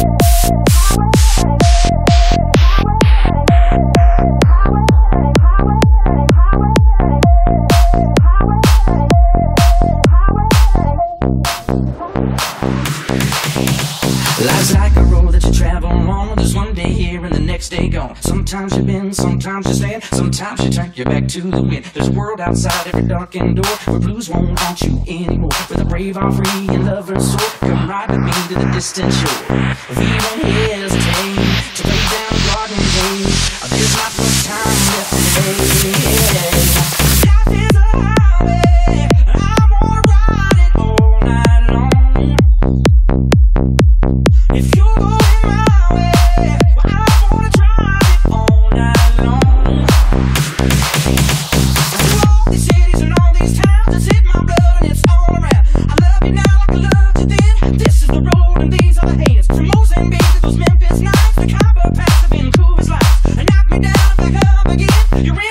you Life's like a road that you travel on. There's one day here and the next day gone. Sometimes you bend, sometimes you stand, sometimes you turn your back to the wind. There's a world outside every darkened door where blues won't haunt you anymore. Where the brave are free and lovers soar. Come ride with me to the distant shore. We won't hesitate to play down garden days. There's not much time left today.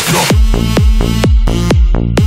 Let's go.